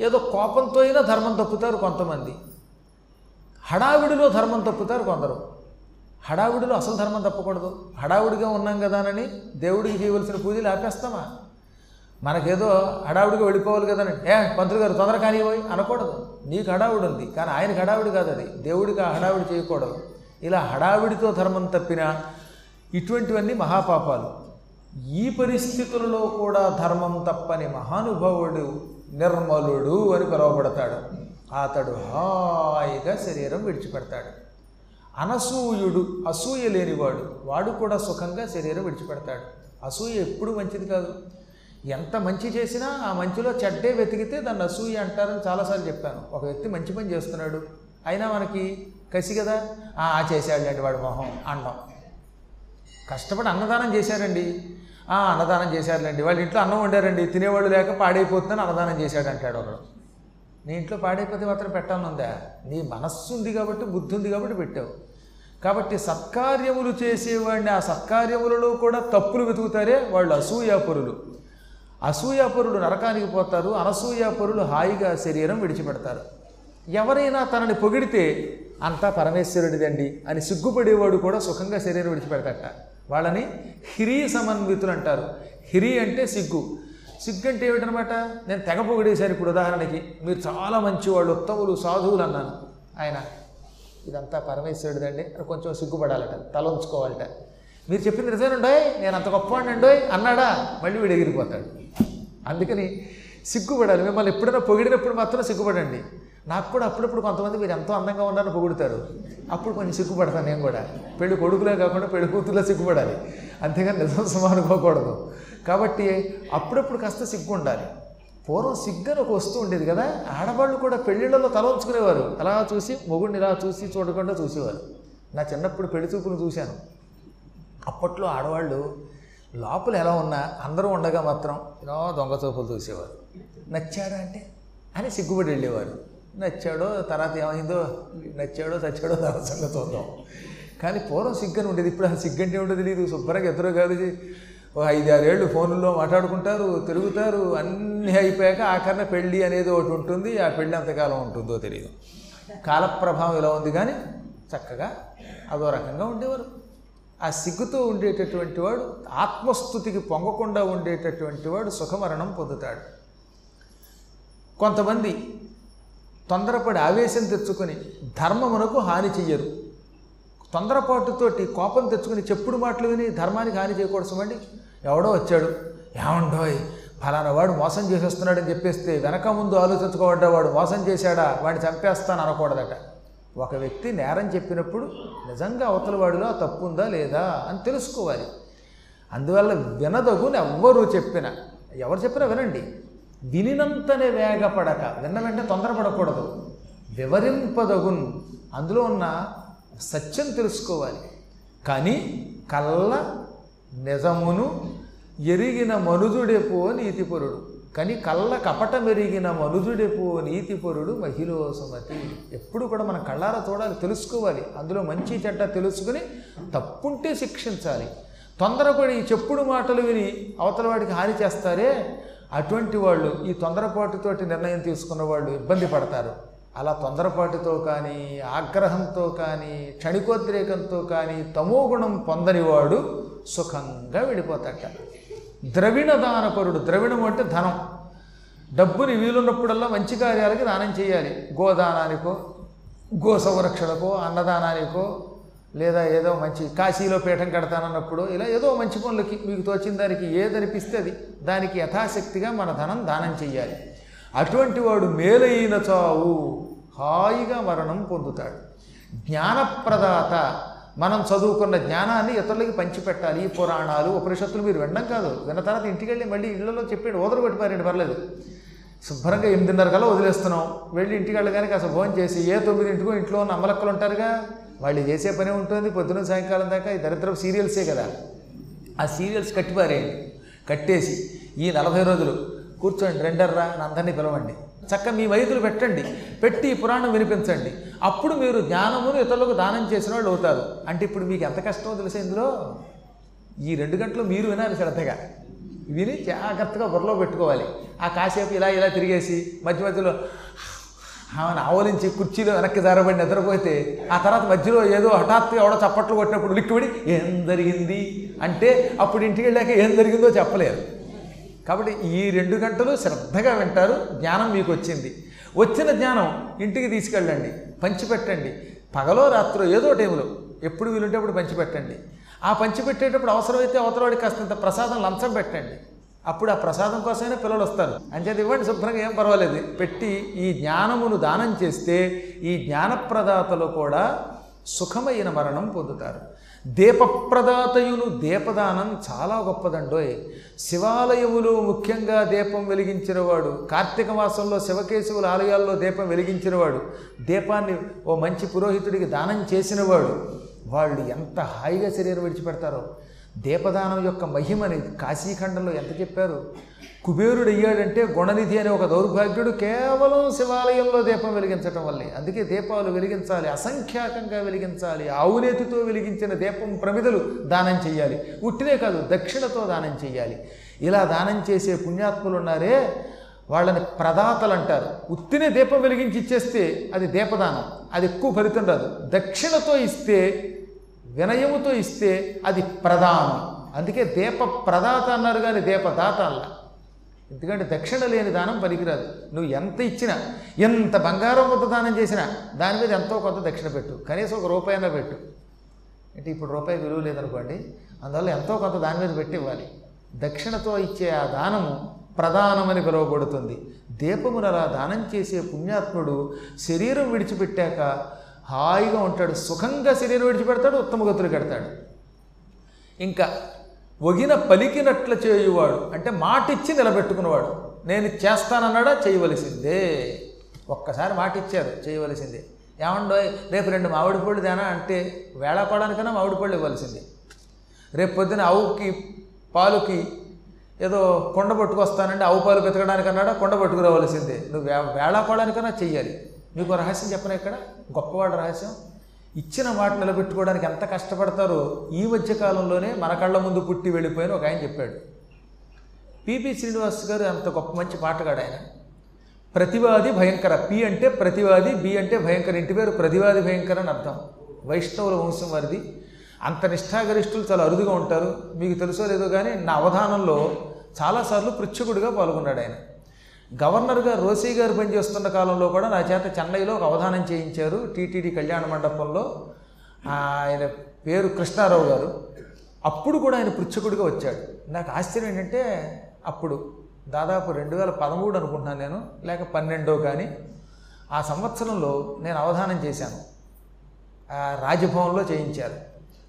ఏదో కోపంతో అయినా ధర్మం తప్పుతారు కొంతమంది. హడావిడిలో ధర్మం తప్పుతారు కొందరు. హడావిడిలో అసలు ధర్మం తప్పకూడదు. హడావిడిగా ఉన్నాం కదానని దేవుడికి చేయవలసిన పూజలు ఆపేస్తామా? మనకేదో హడావుడిగా వెళ్ళిపోవాలి కదని ఏ పంతులు గారు తొందర కానివ్వయి అనకూడదు. నీకు హడావుడి ఉంది. కానీ ఆయనకి హడావుడి కాదు అది. దేవుడికి ఆ హడావుడి చేయకూడదు. ఇలా హడావిడితో ధర్మం తప్పిన ఇటువంటివన్నీ మహాపాపాలు. ఈ పరిస్థితులలో కూడా ధర్మం తప్పని మహానుభావుడు నిర్మలుడు అని పిలువబడతాడు. అతడు హాయిగా శరీరం విడిచిపెడతాడు. అనసూయుడు అసూయ లేనివాడు వాడు కూడా సుఖంగా శరీరం విడిచిపెడతాడు. అసూయ ఎప్పుడు మంచిది కాదు. ఎంత మంచి చేసినా ఆ మంచిలో చెడ్డే వెతికితే దాన్ని అసూయ అంటారని చాలాసార్లు చెప్పాను. ఒక వ్యక్తి మంచి పని చేస్తున్నాడు. అయినా మనకి కసి కదా? ఆ చేశాడులేండి వాడు మొహం అండం. కష్టపడి అన్నదానం చేశారండి. అన్నదానం చేశారులేండి. వాళ్ళ ఇంట్లో అన్నం వండారండి. తినేవాళ్ళు లేక పాడైపోతుందని అన్నదానం చేశాడు అంటాడు ఒకడు. నీ ఇంట్లో పాడైపోతే మాత్రం పెట్టానుందా నీ మనస్సు ఉంది కాబట్టి బుద్ధి ఉంది కాబట్టి పెట్టావు. కాబట్టి సత్కార్యములు చేసేవాడిని ఆ సత్కార్యములలో కూడా తప్పులు వెతుకుతారే వాళ్ళు అసూయాపరులు. అసూయాపరులు నరకానికి పోతారు. అనసూయాపరులు హాయిగా శరీరం విడిచిపెడతారు. ఎవరైనా తనని పొగిడితే అంతా పరమేశ్వరుడిదండి అని సిగ్గుపడేవాడు కూడా సుఖంగా శరీరం విడిచిపెడతాట వాళ్ళని హిరీ సమన్వితులు అంటారు. హిరి అంటే సిగ్గు. సిగ్గు అంటే ఏమిటనమాట? నేను తెగ పొగిడేశాను ఇప్పుడు ఉదాహరణకి. మీరు చాలా మంచివాళ్ళు ఉత్తములు సాధువులు అన్నాను. ఆయన ఇదంతా పరమేశ్వరుడిదండి. కొంచెం సిగ్గుపడాలట తల ఉంచుకోవాలట మీరు చెప్పింది నిజమేనండోయ్ నేను అంత గొప్పవాడినండోయ్ అన్నాడా? మళ్ళీ వీడు ఎగిరిపోతాడు అందుకని సిగ్గుపడాలి. మిమ్మల్ని ఎప్పుడైనా పొగిడినప్పుడు మాత్రం సిగ్గుపడండి. నాకు కూడా అప్పుడప్పుడు కొంతమంది మీరు ఎంతో అందంగా ఉన్నారని పొగుడుతారు. అప్పుడు కొంచెం సిగ్గుపడతాను నేను కూడా. పెళ్ళి కొడుకులే కాకుండా పెళ్ళి కూతురులో సిగ్గుపడాలి. అంతేగాని నిజం అనుకోకూడదు. కాబట్టి అప్పుడప్పుడు కాస్త సిగ్గు ఉండాలి పూర్వం సిగ్గని ఒక వస్తువు ఉండేది కదా ఆడవాళ్ళు కూడా పెళ్ళిళ్ళలో తల ఉంచుకునేవారు అలా చూసి మొగుడిని ఇలా చూసి చూడకుండా చూసేవారు. నా చిన్నప్పుడు పెళ్ళి చూపులు చూశాను. అప్పట్లో ఆడవాళ్ళు లోపల ఎలా ఉన్నా అందరూ ఉండగా మాత్రం ఇలా దొంగ చూపులు చూసేవారు. నచ్చాడా అంటే? అని సిగ్గుపడి వెళ్ళేవారు. నచ్చాడో తర్వాత ఏమైందో నచ్చాడో చచ్చాడో తర్వాత సంగతి చూద్దాం. కానీ పూర్వం సిగ్గని ఉండేది ఇప్పుడు ఆ సిగ్గంటే ఉండేది తెలియదు శుభ్రంగా ఎదురు కాదు ఓ ఐదారేళ్ళు ఫోన్లో మాట్లాడుకుంటారు తిరుగుతారు అన్నీ అయిపోయాక ఆఖరణ పెళ్ళి అనేది ఒకటి ఉంటుంది. ఆ పెళ్ళి ఎంతకాలం ఉంటుందో తెలియదు కాలప్రభావం ఇలా ఉంది కానీ చక్కగా అదో రకంగా ఉండేవారు. ఆ సిగ్గుతో ఉండేటటువంటి వాడు ఆత్మస్థుతికి పొంగకుండా ఉండేటటువంటి వాడు సుఖమరణం పొందుతాడు. కొంతమంది తొందరపడి ఆవేశం తెచ్చుకొని ధర్మమునకు హాని చెయ్యరు. తొందరపాటుతోటి కోపం తెచ్చుకుని చెప్పుడు మాటలు విని ధర్మానికి హాని చేయకూడదు సుమండి. ఎవడో వచ్చాడు. ఏమండోయ్ ఫలానా వాడు మోసం చేసేస్తున్నాడని చెప్పేస్తే వెనక ముందు ఆలోచించుకోవడ్డా వాడు మోసం చేశాడా? వాడిని చంపేస్తాను అనకూడదట. ఒక వ్యక్తి నేరం చెప్పినప్పుడు నిజంగా అవతల వాడిలో తప్పు ఉందా లేదా అని తెలుసుకోవాలి. అందువల్ల వినదగుని ఎవ్వరూ చెప్పిన. ఎవరు చెప్పినా వినండి. వినినంతనే వేగపడక విన్న వెంటనే తొందరపడకూడదు. వివరింపదగున్. అందులో ఉన్న సత్యం తెలుసుకోవాలి. కానీ కళ్ళ నిజమును ఎరిగిన మనుజుడెపో నీతిపరుడు. కానీ కళ్ళ కపట మెరిగిన మనుజుడెపో నీతిపరుడు మహిళో సమతి ఎప్పుడు కూడా మనం కళ్ళారా చూడాలి తెలుసుకోవాలి. అందులో మంచి చెడ్డ తెలుసుకుని తప్పుంటే శిక్షించాలి. తొందరపడి చెప్పుడు మాటలు విని అవతల వాడికి హాని చేస్తారే? అటువంటి వాళ్ళు ఈ తొందరపాటుతోటి నిర్ణయం తీసుకున్న వాళ్ళు ఇబ్బంది పడతారు. అలా తొందరపాటుతో కానీ ఆగ్రహంతో కానీ క్షణికోద్రేకంతో కానీ తమో గుణం పొందనివాడు సుఖంగా విడిపోతాట ద్రవిణ దానపరుడు ద్రవిణం అంటే ధనం. డబ్బుని వీలున్నప్పుడల్లా మంచి కార్యాలకి దానం చేయాలి. గోదానానికో గో సంరక్షణకో అన్నదానానికో లేదా ఏదో మంచి కాశీలో పీఠం కడతానన్నప్పుడు ఇలా ఏదో మంచి పనులకి మీకు తోచిన దానికి ఏదనిపిస్తే అది. దానికి యథాశక్తిగా మన ధనం దానం చెయ్యాలి. అటువంటి వాడు మేలైన చావు హాయిగా మరణం పొందుతాడు. జ్ఞానప్రదాత మనం చదువుకున్న జ్ఞానాన్ని ఇతరులకి పంచిపెట్టాలి. ఈ పురాణాలు ఉపనిషత్తులు మీరు వినడం కాదు. విన్న తర్వాత ఇంటికి వెళ్ళి మళ్ళీ ఇళ్ళలో చెప్పాడు ఓదరు పెట్టిపారండి పర్లేదు. శుభ్రంగా ఎనిమిదిన్నర కల్లా వదిలేస్తున్నాం. వెళ్ళి ఇంటికి వెళ్ళగానే కాస్త భోజనం చేసి ఏ తొమ్మిదింటికో ఇంట్లో ఉన్న అమ్మలక్కలు ఉంటారుగా? వాళ్ళు చేసే పనే ఉంటుంది పొద్దున సాయంకాలం దాకా ఈ దరిద్రపు సీరియల్సే కదా. ఆ సీరియల్స్ కట్టిపారేయండి కట్టేసి ఈ నలభై రోజులు కూర్చోండి రెండర్రా అని అందరినీ పిలవండి. చక్క మీ వైద్యులు పెట్టండి పెట్టి ఈ పురాణం వినిపించండి. అప్పుడు మీరు జ్ఞానమును ఇతరులకు దానం చేసిన వాళ్ళు అవుతారు. అంటే ఇప్పుడు మీకు ఎంత కష్టమో తెలిసే ఇందులో? ఈ రెండు గంటలు మీరు వినాలి శ్రద్ధగా. విని జాగ్రత్తగా బుర్రలో పెట్టుకోవాలి. ఆ కాసేపు ఇలా ఇలా తిరిగేసి మధ్య మధ్యలో ఆమెను ఆవలించి కుర్చీలో వెనక్కి జారబడి నిద్రపోతే ఆ తర్వాత మధ్యలో ఏదో హఠాత్తుగా ఎవడో చప్పట్లు కొట్టినప్పుడు లిక్విడి ఏం జరిగింది? అంటే అప్పుడు ఇంటికి వెళ్ళాక ఏం జరిగిందో చెప్పలేరు. కాబట్టి ఈ రెండు గంటలు శ్రద్ధగా వింటారు జ్ఞానం మీకు వచ్చింది. వచ్చిన జ్ఞానం ఇంటికి తీసుకెళ్ళండి పంచిపెట్టండి. పగలో రాత్రో ఏదో టైంలో ఎప్పుడు వీలుంటే అప్పుడు పంచిపెట్టండి. ఆ పంచిపెట్టేటప్పుడు అవసరమైతే అవతలవాడికి కాస్తంత ప్రసాదం లంచం పెట్టండి. అప్పుడు ఆ ప్రసాదం కోసమైనా పిల్లలు వస్తారు. అంచేది ఇవ్వండి శుభ్రంగా ఏం పర్వాలేదు. పెట్టి ఈ జ్ఞానమును దానం చేస్తే ఈ జ్ఞానప్రదాతలు కూడా సుఖమైన మరణం పొందుతారు. దీపప్రదాతయును దీపదానం చాలా గొప్పదండోయ్. శివాలయములు ముఖ్యంగా దీపం వెలిగించినవాడు కార్తీక మాసంలో శివకేశవుల ఆలయాల్లో దీపం వెలిగించినవాడు దీపాన్ని ఓ మంచి పురోహితుడికి దానం చేసినవాడు వాళ్ళు ఎంత హాయిగా శరీరం విడిచిపెడతారో. దీపదానం యొక్క మహిమని కాశీఖండంలో ఎంత చెప్పారు? కుబేరుడు అయ్యాడంటే గుణనిధి అనే ఒక దౌర్భాగ్యుడు కేవలం శివాలయంలో దీపం వెలిగించటం వల్లే. అందుకే దీపాలు వెలిగించాలి అసంఖ్యాకంగా వెలిగించాలి ఆవునేతితో వెలిగించిన దీపం ప్రమిదలు దానం చేయాలి. ఉట్టినే కాదు దక్షిణతో దానం చేయాలి. ఇలా దానం చేసే పుణ్యాత్ములు ఉన్నారే వాళ్ళని ప్రదాతలు అంటారు. ఉత్తినే దీపం వెలిగించి ఇచ్చేస్తే అది దీపదానం అది ఎక్కువ ఫలితం రాదు. దక్షిణతో ఇస్తే వినయముతో ఇస్తే అది ప్రదానం అందుకే దీప ప్రదాత అన్నారు కానీ దీపదాత అల్ల. ఎందుకంటే దక్షిణ లేని దానం పనికిరాదు. నువ్వు ఎంత ఇచ్చినా ఎంత బంగారం కొంత దానం చేసినా దాని మీద ఎంతో కొంత దక్షిణ పెట్టు. కనీసం ఒక రూపాయి అయినా పెట్టు. అంటే ఇప్పుడు రూపాయి విలువ లేదనుకోండి అందువల్ల ఎంతో కొంత దాని మీద పెట్టి ఇవ్వాలి. దక్షిణతో ఇచ్చే ఆ దానము ప్రధానమని పిలువబడుతుంది. దీపమునలా దానం చేసే పుణ్యాత్ముడు శరీరం విడిచిపెట్టాక హాయిగా ఉంటాడు సుఖంగా శరీరం విడిచిపెడతాడు ఉత్తమ గతులు కడతాడు. ఇంకా ఒగిన పలికినట్లు చేయువాడు అంటే మాటిచ్చి నిలబెట్టుకున్నవాడు నేను చేస్తానన్నాడా? చేయవలసిందే. ఒక్కసారి మాటిచ్చారు చేయవలసిందే. ఏమండో రేపు రెండు మామిడి పళ్ళు తేనా అంటే వేళాకోవడానికైనా మామిడి పళ్ళు ఇవ్వాల్సిందే. రేపు పొద్దున ఆవుకి పాలుకి ఏదో కొండ పట్టుకొస్తానంటే ఆవు పాలు వెతకడానికన్నాడా? కొండ పట్టుకురావాల్సిందే. నువ్వు వేళాకోవడానికైనా చెయ్యాలి. మీకు రహస్యం చెప్పను ఇక్కడ? గొప్పవాడు రహస్యం. ఇచ్చిన మాట నిలబెట్టుకోవడానికి ఎంత కష్టపడతారో ఈ మధ్య కాలంలోనే మన కళ్ళ ముందు పుట్టి వెళ్ళిపోయిన ఒక ఆయన చెప్పాడు. పిపి శ్రీనివాస్ గారు అంత గొప్ప మంచి పాటగాడు ఆయన. ప్రతివాది భయంకర. పి అంటే ప్రతివాది బి అంటే భయంకర. ఇంటి పేరు ప్రతివాది భయంకర అని అర్థం. వైష్ణవుల వంశం వారిది. అంత నిష్ఠాగరిష్ఠులు చాలా అరుదుగా ఉంటారు. మీకు తెలుసో లేదో కానీ నా అవధానంలో చాలాసార్లు పృచ్ఛకుడిగా పాల్గొన్నాడు ఆయన. గవర్నర్గా రోసీ గారు పనిచేస్తున్న కాలంలో కూడా నా చేత చెన్నైలో ఒక అవధానం చేయించారు టీటీడీ కళ్యాణ మండపంలో. ఆయన పేరు కృష్ణారావు గారు. అప్పుడు కూడా ఆయన పృచ్ఛకుడిగా వచ్చాడు. నాకు ఆశ్చర్యం ఏంటంటే అప్పుడు దాదాపు రెండు వేల పదమూడు అనుకుంటున్నాను నేను లేక పన్నెండో కానీ ఆ సంవత్సరంలో నేను అవధానం చేశాను. రాజభవన్లో చేయించారు.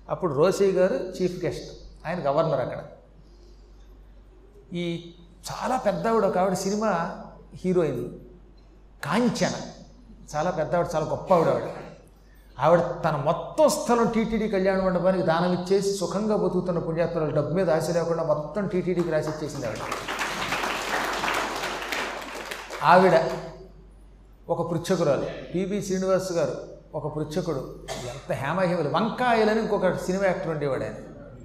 అప్పుడు రోసీ గారు చీఫ్ గెస్ట్ ఆయన గవర్నర్ అక్కడ. ఈ చాలా పెద్ద ఆవిడ ఒక ఆవిడ సినిమా హీరోయిన్. కాంచన. చాలా పెద్ద ఆవిడ చాలా గొప్ప ఆవిడ. ఆవిడ ఆవిడ తన మొత్తం స్థలం టీటీడీ కళ్యాణ మండపానికి దానం ఇచ్చేసి సుఖంగా బతుకుతున్న పుణ్యాత్మలు డబ్బు మీద ఆశ లేకుండా మొత్తం టీటీడీకి రాసి ఇచ్చేసింది ఆవిడ. ఆవిడ ఒక పృచ్ఛకురాలు. పిబి శ్రీనివాస్ గారు ఒక పృచ్ఛకుడు. ఎంత హేమహేమలు. వంకాయలని ఇంకొక సినిమా యాక్టర్ ఉండేవాడు ఆయన.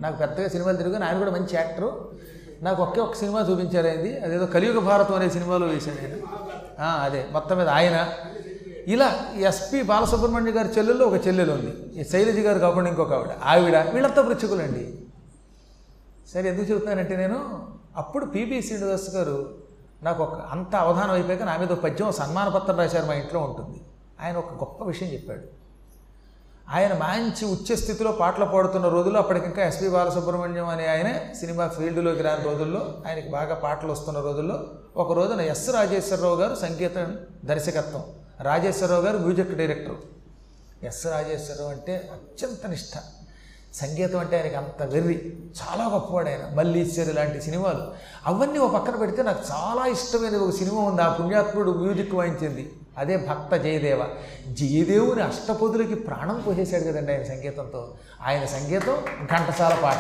నాకు పెద్దగా సినిమాలు తిరిగి ఆయన కూడా మంచి యాక్టరు. నాకు ఒకే ఒక సినిమా చూపించారైంది అదేదో కలియుగ భారతం అనే సినిమాలో వేశాను నేను అదే. మొత్తం మీద ఆయన. ఇలా ఎస్పి బాలసుబ్రహ్మణ్య గారి చెల్లెల్లో ఒక చెల్లెలు ఉంది. ఈ శైలజ గారు కాకుండా ఇంకొక ఆవిడ. ఆవిడ వీళ్ళంతా పృచ్ఛకులండి సరే ఎందుకు చెబుతున్నానంటే నేను అప్పుడు పిబి శ్రీనివాస్ గారు నాకు ఒక అంత అవధానం అయిపోయాక నా మీద పద్యం ఒక సన్మాన పత్రం రాశారు మా ఇంట్లో ఉంటుంది. ఆయన ఒక గొప్ప విషయం చెప్పాడు. ఆయన మంచి ఉచ్చ స్థితిలో పాటలు పాడుతున్న రోజుల్లో అప్పటికింకా ఎస్పి బాలసుబ్రహ్మణ్యం అనే ఆయన సినిమా ఫీల్డ్లోకి రాని రోజుల్లో ఆయనకి బాగా పాటలు వస్తున్న రోజుల్లో ఒక రోజున ఎస్ రాజేశ్వరరావు గారు సంగీతం దర్శకత్వం. రాజేశ్వరరావు గారు మ్యూజిక్ డైరెక్టర్. ఎస్ రాజేశ్వరరావు అంటే అత్యంత నిష్ఠ సంగీతం అంటే ఆయనకి అంత వెర్రి. చాలా గొప్పవాడు ఆయన. మల్లీశ్వరి లాంటి సినిమాలు. అవన్నీ ఒక పక్కన పెడితే నాకు చాలా ఇష్టమైన ఒక సినిమా ఉంది. ఆ పుణ్యాత్ముడు మ్యూజిక్ వాయించింది. అదే భక్త జయదేవ. జయదేవుని అష్టపదులకి ప్రాణం పోసేశాడు కదండి ఆయన సంగీతంతో. ఆయన సంగీతం ఘంటసాల పాట.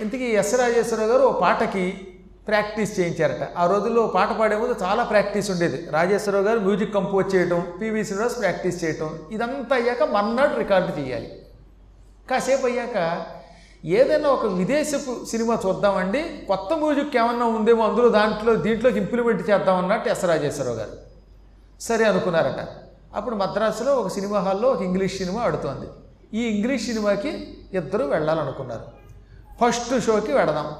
ఇంతకీ ఎస్ రాజేశ్వరరావు గారు ఓ పాటకి ప్రాక్టీస్ చేయించారట. ఆ రోజుల్లో పాట పాడే ముందు చాలా ప్రాక్టీస్ ఉండేది. రాజేశ్వరరావు గారు మ్యూజిక్ కంపోజ్ చేయటం పివి శ్రీనివాస్ ప్రాక్టీస్ చేయటం ఇదంతా అయ్యాక మర్నాడు రికార్డు చేయాలి. కాసేపు అయ్యాక ఏదైనా ఒక విదేశపు సినిమా చూద్దామండి కొత్త మ్యూజిక్ ఏమన్నా ఉందేమో అందులో దాంట్లో దీంట్లోకి ఇంప్లిమెంట్ చేద్దామన్నట్టు ఎస్ రాజేశ్వరరావు గారు. సరే అనుకున్నారట. అప్పుడు మద్రాసులో ఒక సినిమా హాల్లో ఒక ఇంగ్లీష్ సినిమా ఆడుతోంది. ఈ ఇంగ్లీష్ సినిమాకి ఇద్దరు వెళ్ళాలనుకున్నారు. ఫస్ట్ షోకి వెడదాం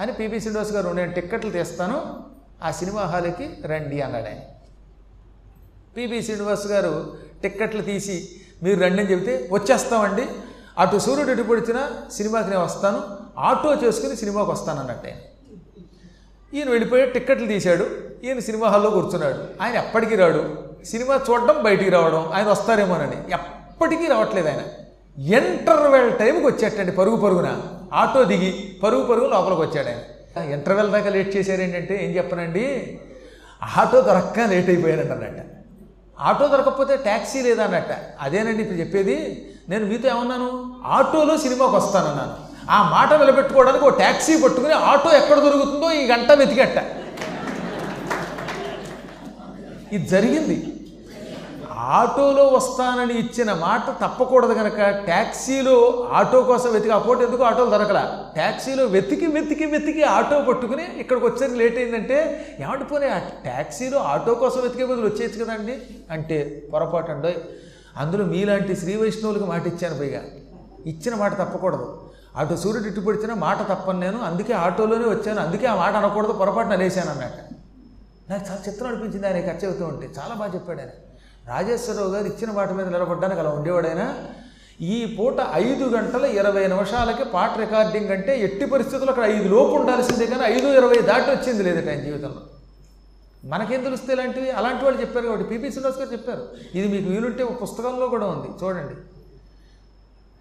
అని పీపీ శ్రీనివాస్ గారు నేను టిక్కెట్లు తీస్తాను ఆ సినిమా హాల్కి రండి అన్నాడు ఆయన. శ్రీనివాస్ గారు టిక్కెట్లు తీసి మీరు రండి అని చెబితే వచ్చేస్తామండి అటు సూర్యుడు ఇటు పొడిచిన సినిమాకి నేను వస్తాను ఆటో చేసుకుని సినిమాకి వస్తాను అన్నట్టు ఆయన. ఈయన వెళ్ళిపోయి టిక్కెట్లు తీశాడు ఈయన సినిమా హాల్లో కూర్చున్నాడు. ఆయన ఎప్పటికీ రాడు. సినిమా చూడడం బయటికి రావడం ఆయన వస్తారేమోనని ఎప్పటికీ రావట్లేదు ఆయన. ఇంటర్వెల్ టైంకి వచ్చేటండి పరుగు పరుగున. ఆటో దిగి పరుగు పరుగు లోపలికి వచ్చాడు ఆయన. ఇంటర్వెల్ దాకా లేట్ చేశారు ఏంటంటే ఏం చెప్పనండి? ఆటో దొరక్క లేట్ అయిపోయారంట అన్నట్ట. ఆటో దొరకకపోతే ట్యాక్సీ లేదన్నట్ట. అదేనండి ఇప్పుడు చెప్పేది? నేను మీతో ఏమన్నాను? ఆటోలో సినిమాకి వస్తానన్నాను. ఆ మాట నిలబెట్టుకోవడానికి ఓ ట్యాక్సీ పట్టుకుని ఆటో ఎక్కడ దొరుకుతుందో ఈ గంట వెతికట్ట. ఇది జరిగింది. ఆటోలో వస్తానని ఇచ్చిన మాట తప్పకూడదు కనుక ట్యాక్సీలో ఆటో కోసం వెతికి అపోటు ఎందుకు ఆటోలు దొరకలా? ట్యాక్సీలో వెతికి వెతికి వెతికి ఆటో పట్టుకుని ఇక్కడికి వచ్చేది లేట్ అయిందంటే ఏమంటే పోనీ ఆ ట్యాక్సీలో ఆటో కోసం వెతికే బదులు వచ్చేయచ్చు కదండి? అంటే పొరపాటు అండి. అందులో మీలాంటి శ్రీ వైష్ణవులకు మాట ఇచ్చాను పైగా. ఇచ్చిన మాట తప్పకూడదు. అటు సూర్యుడు ఇటు పొడిచిన మాట తప్పను నేను అందుకే ఆటోలోనే వచ్చాను అందుకే ఆ మాట అనకూడదు పొరపాటున లేశాను అన్నట్టు నాకు చాలా చిత్రం అనిపించింది ఆయన ఖర్చు అవుతూ ఉంటే. చాలా బాగా చెప్పాడు ఆయన. రాజేశ్వరరావు గారు ఇచ్చిన మాట మీద నిలబడ్డానికి అలా ఉండేవాడైనా ఈ పూట ఐదు గంటల ఇరవై నిమిషాలకి పాట రికార్డింగ్ అంటే ఎట్టి పరిస్థితుల్లో అక్కడ ఐదు లోపు ఉండాల్సిందే కానీ ఐదు ఇరవై దాటి వచ్చింది లేదు ఆయన జీవితంలో. మనకేం తెలుస్తే ఇలాంటివి? అలాంటి వాళ్ళు చెప్పారు కాబట్టి పీపీ శ్రీనివాస్ గారు చెప్పారు. ఇది మీకు వీలుంటే ఒక పుస్తకంలో కూడా ఉంది. చూడండి.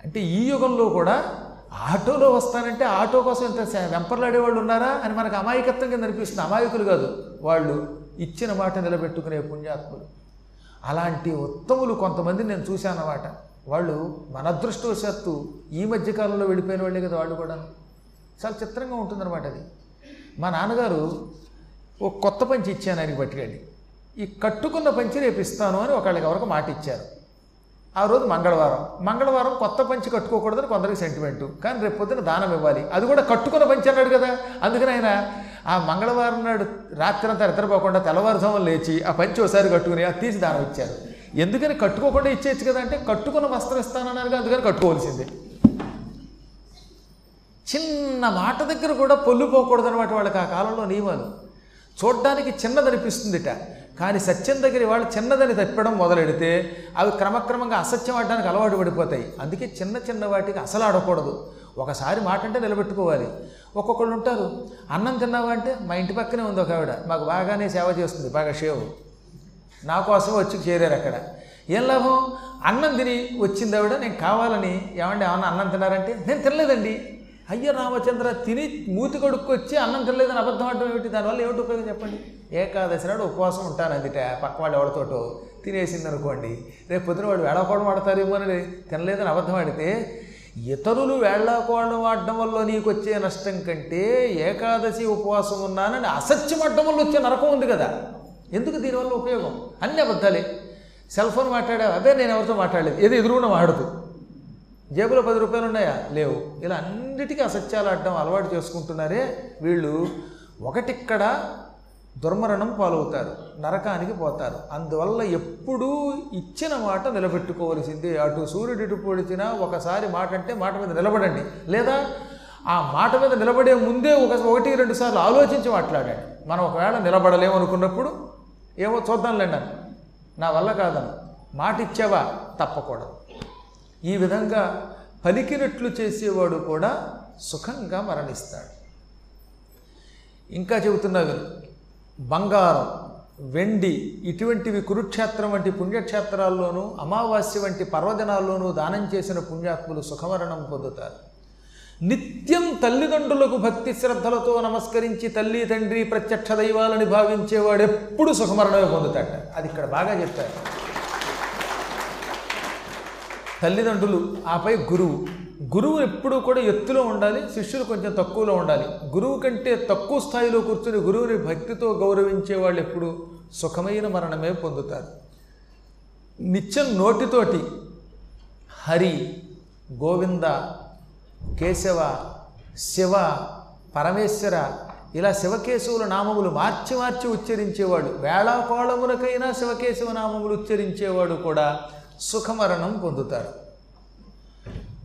అంటే ఈ యుగంలో కూడా ఆటోలో వస్తానంటే ఆటో కోసం ఇంత వెంపర్లాడేవాళ్ళు వెంపర్లాడే వాళ్ళు ఉన్నారా అని మనకు అమాయకత్వం కింద అనిపిస్తుంది. అమాయకులు కాదు. వాళ్ళు ఇచ్చిన మాట నిలబెట్టుకునే పుణ్యాత్ములు. అలాంటి ఉత్తములు కొంతమంది నేను చూశాను అన్నమాట వాళ్ళు మన అదృష్టవశాత్తు ఈ మధ్యకాలంలో వెళ్ళిపోయిన వాళ్ళే కదా వాళ్ళు కూడా చాలా చిత్రంగా ఉంటుందన్నమాట అది. మా నాన్నగారు ఓ కొత్త పంచి ఇచ్చాను ఆయనకి పట్టుకెళ్ళి. ఈ కట్టుకున్న పంచి రేపు ఇస్తాను అని ఒకళ్ళకి ఎవరికి మాట ఇచ్చారు. ఆ రోజు మంగళవారం. మంగళవారం కొత్త పంచి కట్టుకోకూడదని కొందరికి సెంటిమెంటు కానీ రేపు పొద్దున దానం ఇవ్వాలి. అది కూడా కట్టుకున్న పంచి అన్నాడు కదా. అందుకని ఆయన ఆ మంగళవారం నాడు రాత్రి అంతా నిద్రపోకుండా తెల్లవారుజామున లేచి ఆ పంచి ఒకసారి కట్టుకుని అది తీసి దానం ఇచ్చారు. ఎందుకని కట్టుకోకుండా ఇచ్చేయచ్చు కదా అంటే కట్టుకున్న వస్త్రం ఇస్తానన్నారు అందుకని కట్టుకోవాల్సిందే. చిన్న మాట దగ్గర కూడా పొల్లుపోకూడదు అనమాట వాళ్ళకి ఆ కాలంలో నియమాలు. చూడ్డానికి చిన్నదనిపిస్తుందిట. కానీ సత్యం దగ్గర వాళ్ళు చిన్నదని తప్పడం మొదలెడితే అవి క్రమక్రమంగా అసత్యం ఆడడానికి అలవాటు పడిపోతాయి. అందుకే చిన్న చిన్న వాటికి అసలు ఆడకూడదు. ఒకసారి మాట అంటే నిలబెట్టుకోవాలి. ఒక్కొక్కళ్ళు ఉంటారు అన్నం తిన్నావా అంటే? మా ఇంటి పక్కనే ఉంది ఒక ఆవిడ. మాకు బాగానే సేవ చేస్తుంది బాగా షేవు. నా కోసం వచ్చి చేరారు అక్కడ. ఏం లాభం? అన్నం తిని వచ్చింది ఆవిడ నేను కావాలని. ఏమండి ఏమన్నా అన్నం తిన్నారంటే? నేను తినలేదండి. అయ్యో రామచంద్ర తిని మూతి కొడుకు అన్నం తినలేదని అబద్ధం ఆడటం ఏమిటి? దానివల్ల ఏమిటి ఉపయోగం చెప్పండి? ఏకాదశి నాడు ఉపవాసం ఉంటాను అందుట పక్క వాళ్ళు ఎవరితోటో తినేసింది అనుకోండి. రేపు పొద్దున వాడు వేళాకోవడం ఆడతారేమో అని తినలేదని అబద్ధం ఆడితే ఇతరులు వేళాకోవడం ఆడడం వల్ల నీకు వచ్చే నష్టం కంటే ఏకాదశి ఉపవాసం ఉన్నానని అసత్యం ఆడడం వల్ల వచ్చే నరకం ఉంది కదా. ఎందుకు దీనివల్ల ఉపయోగం? అన్ని అబద్ధాలే. సెల్ ఫోన్ మాట్లాడా అదే నేను ఎవరితో మాట్లాడలేదు. ఏదో ఎదురుగుండా మాడదు జేబులో పది రూపాయలు ఉన్నాయా? లేవు. ఇలా అన్నిటికీ అసత్యాలు ఆడడం అలవాటు చేసుకుంటున్నారే వీళ్ళు. ఒకటిక్కడ దుర్మరణం పాలవుతారు నరకానికి పోతారు. అందువల్ల ఎప్పుడూ ఇచ్చిన మాట నిలబెట్టుకోవలసింది. అటు సూర్యుడు ఇటు పొడిచినా ఒకసారి మాట అంటే మాట మీద నిలబడండి. లేదా ఆ మాట మీద నిలబడే ముందే ఒక ఒకటి రెండు సార్లు ఆలోచించి మాట్లాడండి. మనం ఒకవేళ నిలబడలేము అనుకున్నప్పుడు ఏమో చూద్దాంలేండి నా వల్ల కాదను మాట ఇచ్చావా? తప్పకూడదు. ఈ విధంగా పలికినట్లు చేసేవాడు కూడా సుఖంగా మరణిస్తాడు. ఇంకా చెబుతున్నా బంగారం వెండి ఇటువంటివి కురుక్షేత్రం వంటి పుణ్యక్షేత్రాల్లోనూ అమావాస్య వంటి పర్వదినాల్లోనూ దానం చేసిన పుణ్యాత్ములు సుఖమరణం పొందుతారు. నిత్యం తల్లిదండ్రులకు భక్తి శ్రద్ధలతో నమస్కరించి తల్లి తండ్రి ప్రత్యక్ష దైవాలని భావించేవాడు ఎప్పుడు సుఖమరణమే పొందుతాడు. అది ఇక్కడ బాగా చెప్పారు తల్లిదండ్రులు ఆపై గురువు. గురువు ఎప్పుడూ కూడా ఎత్తులో ఉండాలి శిష్యులు కొంచెం తక్కువలో ఉండాలి. గురువు కంటే తక్కువ స్థాయిలో కూర్చుని గురువుని భక్తితో గౌరవించే వాళ్ళు ఎప్పుడు సుఖమైన మరణమే పొందుతారు. నిత్యం నోటితోటి హరి గోవింద కేశవ శివ పరమేశ్వర ఇలా శివకేశవుల నామములు మార్చి మార్చి ఉచ్చరించేవాడు వేళాకోళములకైనా శివకేశవ నామములు ఉచ్చరించేవాడు కూడా సుఖమరణం పొందుతారు.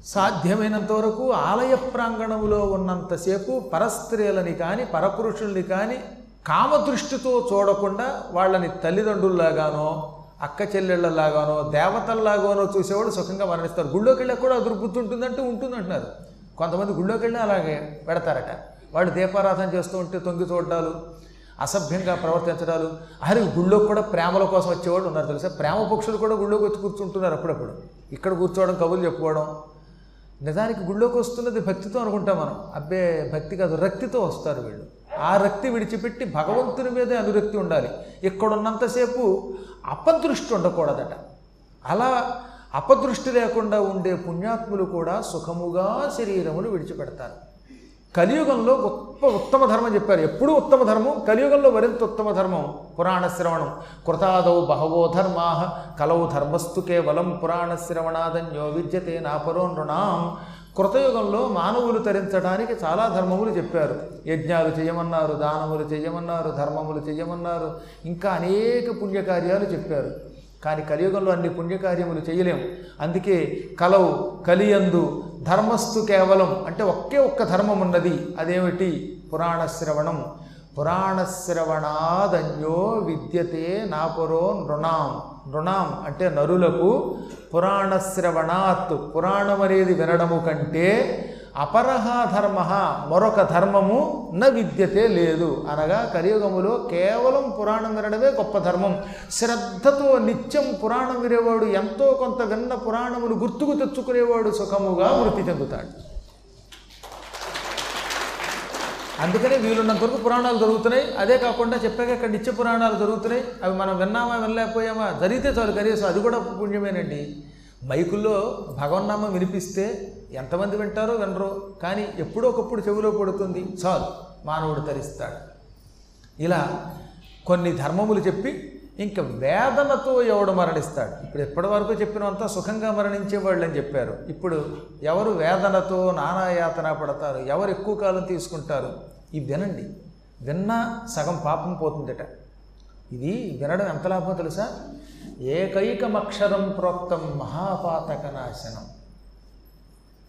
సాధ్యమైనంత వరకు ఆలయ ప్రాంగణంలో ఉన్నంతసేపు పరస్త్రీలని కానీ పరపురుషుల్ని కానీ కామదృష్టితో చూడకుండా వాళ్ళని తల్లిదండ్రుల్లాగానో అక్క చెల్లెళ్ళలాగానో దేవతల్లాగానో చూసేవాడు సుఖంగా మరణిస్తారు. గుళ్ళోకి వెళ్ళా కూడా అదుర్బుద్ధి ఉంటుందంటే ఉంటుందంటున్నారు. కొంతమంది గుళ్ళోకి అలాగే పెడతారట. వాళ్ళు దీపారాధన చేస్తూ ఉంటే తొంగి చూడాలు అసభ్యంగా ప్రవర్తించడాలు. అరే గుళ్ళోకి కూడా ప్రేమల కోసం వచ్చేవాళ్ళు ఉన్నారు తెలుసా? ప్రేమ పక్షులు కూడా గుళ్ళోకి వచ్చి కూర్చుంటున్నారు అప్పుడప్పుడు. ఇక్కడ కూర్చోవడం కబుర్లు చెప్పుకోవడం. నిజానికి గుళ్ళోకి వస్తున్నది భక్తితో అనుకుంటాం మనం. అబ్బే భక్తి కాదు రక్తితో వస్తారు వీళ్ళు. ఆ రక్తి విడిచిపెట్టి భగవంతుని మీదే అనురక్తి ఉండాలి. ఇక్కడున్నంతసేపు అపదృష్టి ఉండకూడదట. అలా అపదృష్టి లేకుండా ఉండే పుణ్యాత్ములు కూడా సుఖముగా శరీరమును విడిచిపెడతారు. కలియుగంలో గొప్ప ఉత్తమ ధర్మం చెప్పారు. ఎప్పుడూ ఉత్తమ ధర్మం? కలియుగంలో మరింత ఉత్తమ ధర్మం. పురాణ శ్రవణం. కృతాదౌ బహవో ధర్మా కలౌ ధర్మస్తు కేవలం పురాణ శ్రవణాదన్యో విద్యతే నాపరో నృణాం. కృతయుగంలో మానవులు తరించడానికి చాలా ధర్మములు చెప్పారు. యజ్ఞాలు చేయమన్నారు దానములు చేయమన్నారు ధర్మములు చేయమన్నారు. ఇంకా అనేక పుణ్యకార్యాలు చెప్పారు. కానీ కలియుగంలో అన్ని పుణ్యకార్యములు చేయలేము. అందుకే కలవు కలియందు ధర్మస్థు కేవలం అంటే ఒకే ఒక్క ధర్మం ఉన్నది అదేమిటి? పురాణశ్రవణం. పురాణశ్రవణాదన్యో విద్యతే నాపురో నృణాం. నృణాం అంటే నరులకు పురాణశ్రవణాత్. పురాణం అనేది వినడము కంటే అపరహ ధర్మ మరొక ధర్మము న విద్యతే లేదు. అనగా కలియుగములో కేవలం పురాణం వినడమే గొప్ప ధర్మం. శ్రద్ధతో నిత్యం పురాణం వినేవాడు ఎంతో కొంత విన్న పురాణములు గుర్తుకు తెచ్చుకునేవాడు సుఖముగా మృతి చెందుతాడు. అందుకనే వీలున్నంత వరకు పురాణాలు జరుగుతున్నాయి. అదే కాకుండా చెప్పాక ఇక్కడ నిత్య పురాణాలు జరుగుతున్నాయి. అవి మనం విన్నామా వినలేకపోయామా? జరిగితే చాలు కనీసం అది కూడా పుణ్యమేనండి. మైకుల్లో భగవన్నామ వినిపిస్తే ఎంతమంది వింటారో వినరు కానీ ఎప్పుడో ఒకప్పుడు చెవిలో పడుతుంది చాలు మానవుడు తరిస్తాడు. ఇలా కొన్ని ధర్మములు చెప్పి ఇంకా వేదనతో ఎవడు మరణిస్తాడు? ఇప్పుడు ఎప్పటివరకు చెప్పినంతా సుఖంగా మరణించేవాళ్ళు అని చెప్పారు. ఇప్పుడు ఎవరు వేదనతో నానాయాతన పడతారు? ఎవరు ఎక్కువ కాలం తీసుకుంటారు? ఇవి వినండి. విన్నా సగం పాపం పోతుందట. ఇది వినడం ఎంత లాభం తెలుసా? ఏకైకమక్షరం ప్రోక్తం మహాపాతక నాశనం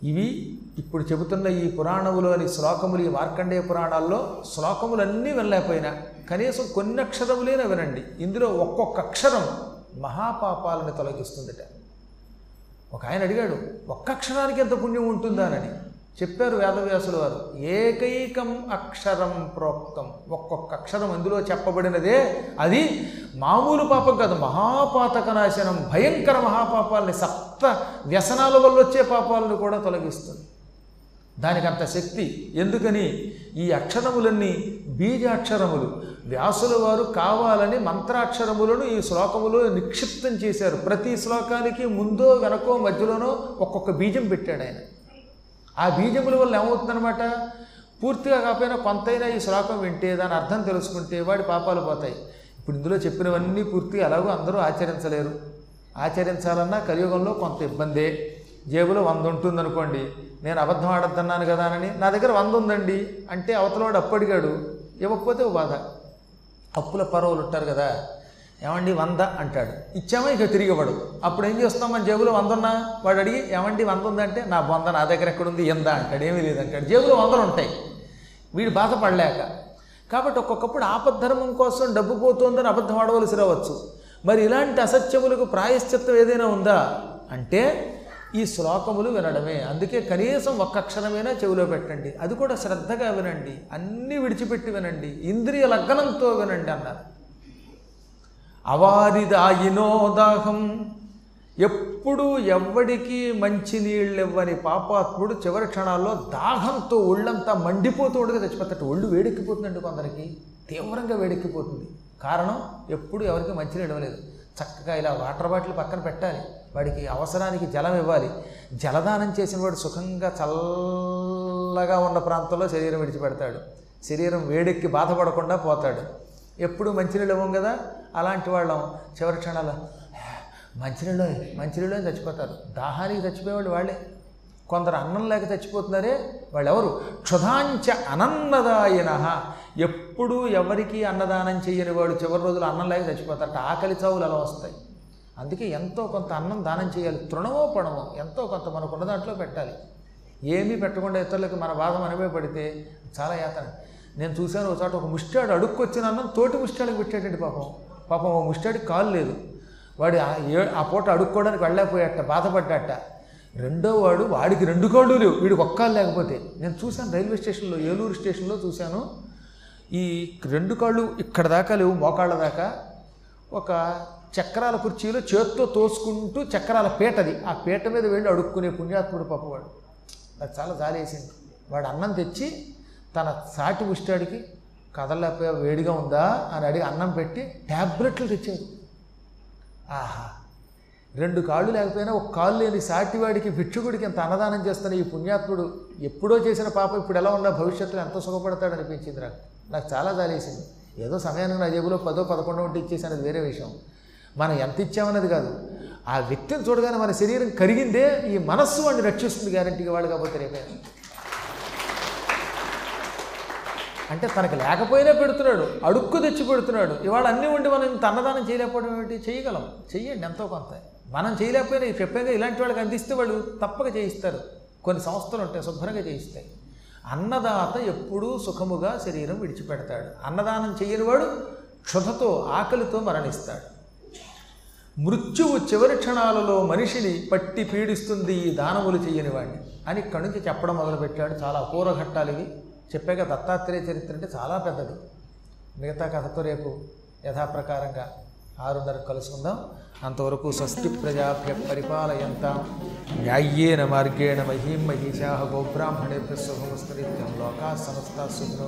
ఇవి ఇప్పుడు చెబుతున్న ఈ పురాణములోని శ్లోకములు ఈ మార్కండేయ పురాణాల్లో శ్లోకములన్నీ వినలేకపోయినా కనీసం కొన్ని అక్షరములైనా వినండి. ఇందులో ఒక్కొక్క అక్షరం మహాపాపాలను తొలగిస్తుందట. ఒక ఆయన అడిగాడు ఒక్క అక్షరానికి ఎంత పుణ్యం ఉంటుందానని చెప్పారు వేదవ్యాసుల వారు ఏకైకం అక్షరం ప్రోక్తం. ఒక్కొక్క అక్షరం అందులో చెప్పబడినదే అది మామూలు పాపం కాదు మహాపాతక నాశనం భయంకర మహాపాపాలని సప్త వ్యసనాల వల్ల వచ్చే పాపాలను కూడా తొలగిస్తుంది. దానికి అంత శక్తి. ఎందుకని? ఈ అక్షరములన్నీ బీజాక్షరములు. వ్యాసుల వారు కావాలని మంత్రాక్షరములను ఈ శ్లోకములో నిక్షిప్తం చేశారు. ప్రతి శ్లోకానికి ముందో వెనకో మధ్యలోనో ఒక్కొక్క బీజం పెట్టాడు ఆయన. ఆ బీజముల వల్ల ఏమవుతుందనమాట పూర్తిగా కాకపోయినా కొంతైనా ఈ శ్లోకం వింటే దాని అర్థం తెలుసుకుంటే వాడి పాపాలు పోతాయి. ఇప్పుడు ఇందులో చెప్పినవన్నీ పూర్తిగా ఎలాగో అందరూ ఆచరించలేరు. ఆచరించాలన్నా కలియుగంలో కొంత ఇబ్బందే. జేబులో వంద ఉంటుందనుకోండి నేను అబద్ధం ఆడద్దన్నాను కదా అని నా దగ్గర వంద ఉందండి అంటే అవతలవాడు అప్పడిగాడు ఇవ్వకపోతే ఓ బాధ. అప్పుల పరవలు ఉంటారు కదా ఏమండి వంద అంటాడు. ఇచ్చామా? ఇక తిరిగివ్వడు అప్పుడు ఏం చేస్తాం మన జేబులో వంద ఉన్నా వాడు అడిగి ఏమండి వంద ఉందంటే నా బొంద నా దగ్గర ఎక్కడుంది? ఎందా? అంటాడు. ఏమీ లేదంటాడు. జేబులో వందలు ఉంటాయి. వీడు బాధపడలేక. కాబట్టి ఒక్కొక్కప్పుడు ఆపద్ధర్మం కోసం డబ్బు పోతుందని అబద్ధం ఆడవలసి రావచ్చు. మరి ఇలాంటి అసత్యములకు ప్రాయశ్చిత్తం ఏదైనా ఉందా? అంటే ఈ శ్లోకములు వినడమే. అందుకే కనీసం ఒక్క అక్షరమైనా చెవిలో పెట్టండి. అది కూడా శ్రద్ధగా వినండి. అన్నీ విడిచిపెట్టి వినండి. ఇంద్రియ లగ్నంతో వినండి అన్నారు. అవారిదాయినోదాహం ఎప్పుడు ఎవ్వడికి మంచి నీళ్ళివ్వని పాపాత్ముడు చివరి క్షణాల్లో దాహంతో ఒళ్ళంతా మండిపోతూ ఉండగా చచ్చిపోతాడు. ఒళ్ళు వేడెక్కిపోతుందండి కొందరికి. తీవ్రంగా వేడెక్కిపోతుంది. కారణం? ఎప్పుడు ఎవరికి మంచినీళ్ళు ఇవ్వలేదు. చక్కగా ఇలా వాటర్ బాటిల్ పక్కన పెట్టాలి. వాడికి అవసరానికి జలం ఇవ్వాలి. జలదానం చేసిన వాడు సుఖంగా చల్లగా ఉన్న ప్రాంతంలో శరీరం విడిచిపెడతాడు. శరీరం వేడెక్కి బాధపడకుండా పోతాడు. ఎప్పుడు మంచినీళ్ళు ఇవ్వం కదా? అలాంటి వాళ్ళం. చివరి క్షణాలు మంచినీళ్ళు మంచినీళ్ళు అని చచ్చిపోతారు. దాహానికి చచ్చిపోయేవాళ్ళు వాళ్ళే. కొందరు అన్నం లేక చచ్చిపోతున్నారే వాళ్ళెవరు? క్షుధాంచ అనన్నదాయన ఎప్పుడూ ఎవరికి అన్నదానం చేయని వాళ్ళు చివరి రోజులు అన్నం లేక చచ్చిపోతారట. ఆకలి చావులు అలా వస్తాయి. అందుకే ఎంతో కొంత అన్నం దానం చేయాలి. తృణమో పణమో ఎంతో కొంత మనకున్న దాంట్లో పెట్టాలి. ఏమీ పెట్టకుండా ఇతరులకు మన బాధ మనమే పడితే చాలా యాతన. నేను చూశాను ఒక చోట ఒక ముష్టాడు అడుక్కొచ్చిన అన్నం తోటి ముష్టాడికి పెట్టాడండి పాపం. పాపం ఓ ముష్టాడికి కాలు లేదు. వాడు ఆ ఆ పూట అడుక్కోవడానికి వెళ్ళలేకపోయాట బాధపడ్డాట. రెండో వాడు వాడికి రెండు కాళ్ళు లేవు వీడికి ఒక్కళ్ళు లేకపోతే. నేను చూశాను రైల్వే స్టేషన్లో ఏలూరు స్టేషన్లో చూశాను. ఈ రెండు కాళ్ళు ఇక్కడ దాకా లేవు మోకాళ్ళ దాకా. ఒక చక్రాల కుర్చీలో చేత్తో తోసుకుంటూ చక్రాల పీటది. ఆ పీట మీద వెళ్ళి అడుక్కునే పుణ్యాత్ముడు పాపవాడు అది చాలా జాలేసింది వాడు అన్నం తెచ్చి తన సాటి ఉష్టాడికి కదలలేకపోయా వేడిగా ఉందా అని అడిగి అన్నం పెట్టి ట్యాబ్లెట్లు తెచ్చారు. ఆహా రెండు కాళ్ళు లేకపోయినా ఒక కాళ్ళు లేని సాటివాడికి భిక్షుకుడికి ఎంత అన్నదానం చేస్తున్న ఈ పుణ్యాత్ముడు ఎప్పుడో చేసిన పాపం ఇప్పుడు ఎలా ఉన్నా భవిష్యత్తులో ఎంత సుఖపడతాడు అనిపించింది నాకు. నాకు చాలా జాలేసింది. ఏదో సమయానికి నా జేబులో పదో పదకొండో ఉంటే ఇచ్చేసాను అది వేరే విషయం. మనం ఎంత ఇచ్చామన్నది కాదు. ఆ వ్యక్తిని చూడగానే మన శరీరం కరిగిందే ఈ మనస్సు వాడిని రక్షిస్తుంది గ్యారంటీగా వాడు కాకపోతే రేపే. అంటే తనకు లేకపోయినా పెడుతున్నాడు అడుక్కు తెచ్చి పెడుతున్నాడు. ఇవాళ అన్నీ ఉండి మనం ఇంత అన్నదానం చేయలేకపోవడం ఏమిటి? చేయగలం. చెయ్యండి ఎంతో కొంత. మనం చేయలేకపోయినా చెప్పేగా ఇలాంటి వాళ్ళకి అందిస్తే వాళ్ళు తప్పక చేయిస్తారు. కొన్ని సంస్థలు ఉంటాయి శుభ్రంగా చేయిస్తాయి. అన్నదాత ఎప్పుడూ సుఖముగా శరీరం విడిచిపెడతాడు. అన్నదానం చేయనివాడు క్షుధతో ఆకలితో మరణిస్తాడు. మృత్యువు చివరి క్షణాలలో మనిషిని పట్టి పీడిస్తుంది ఈ దానములు చేయని వాడిని. అని ఇక్కడి నుంచి చెప్పడం మొదలుపెట్టాడు. చాలా అపూర్వ ఘట్టాలు ఇవి. చెప్పాక దత్తాత్రేయ చరిత్ర అంటే చాలా పెద్దది. మిగతా కథతో రేపు యథాప్రకారంగా ఆరున్నరకు కలుసుకుందాం. అంతవరకు స్వస్తి ప్రజాభ్య పరిపాలయంతా న్యాయ్యేన మార్గేణ మహీం మహిషా గోబ్రాహ్మణేభ్య శుభమస్తరిత్యం లోకా సమస్త సుఖినో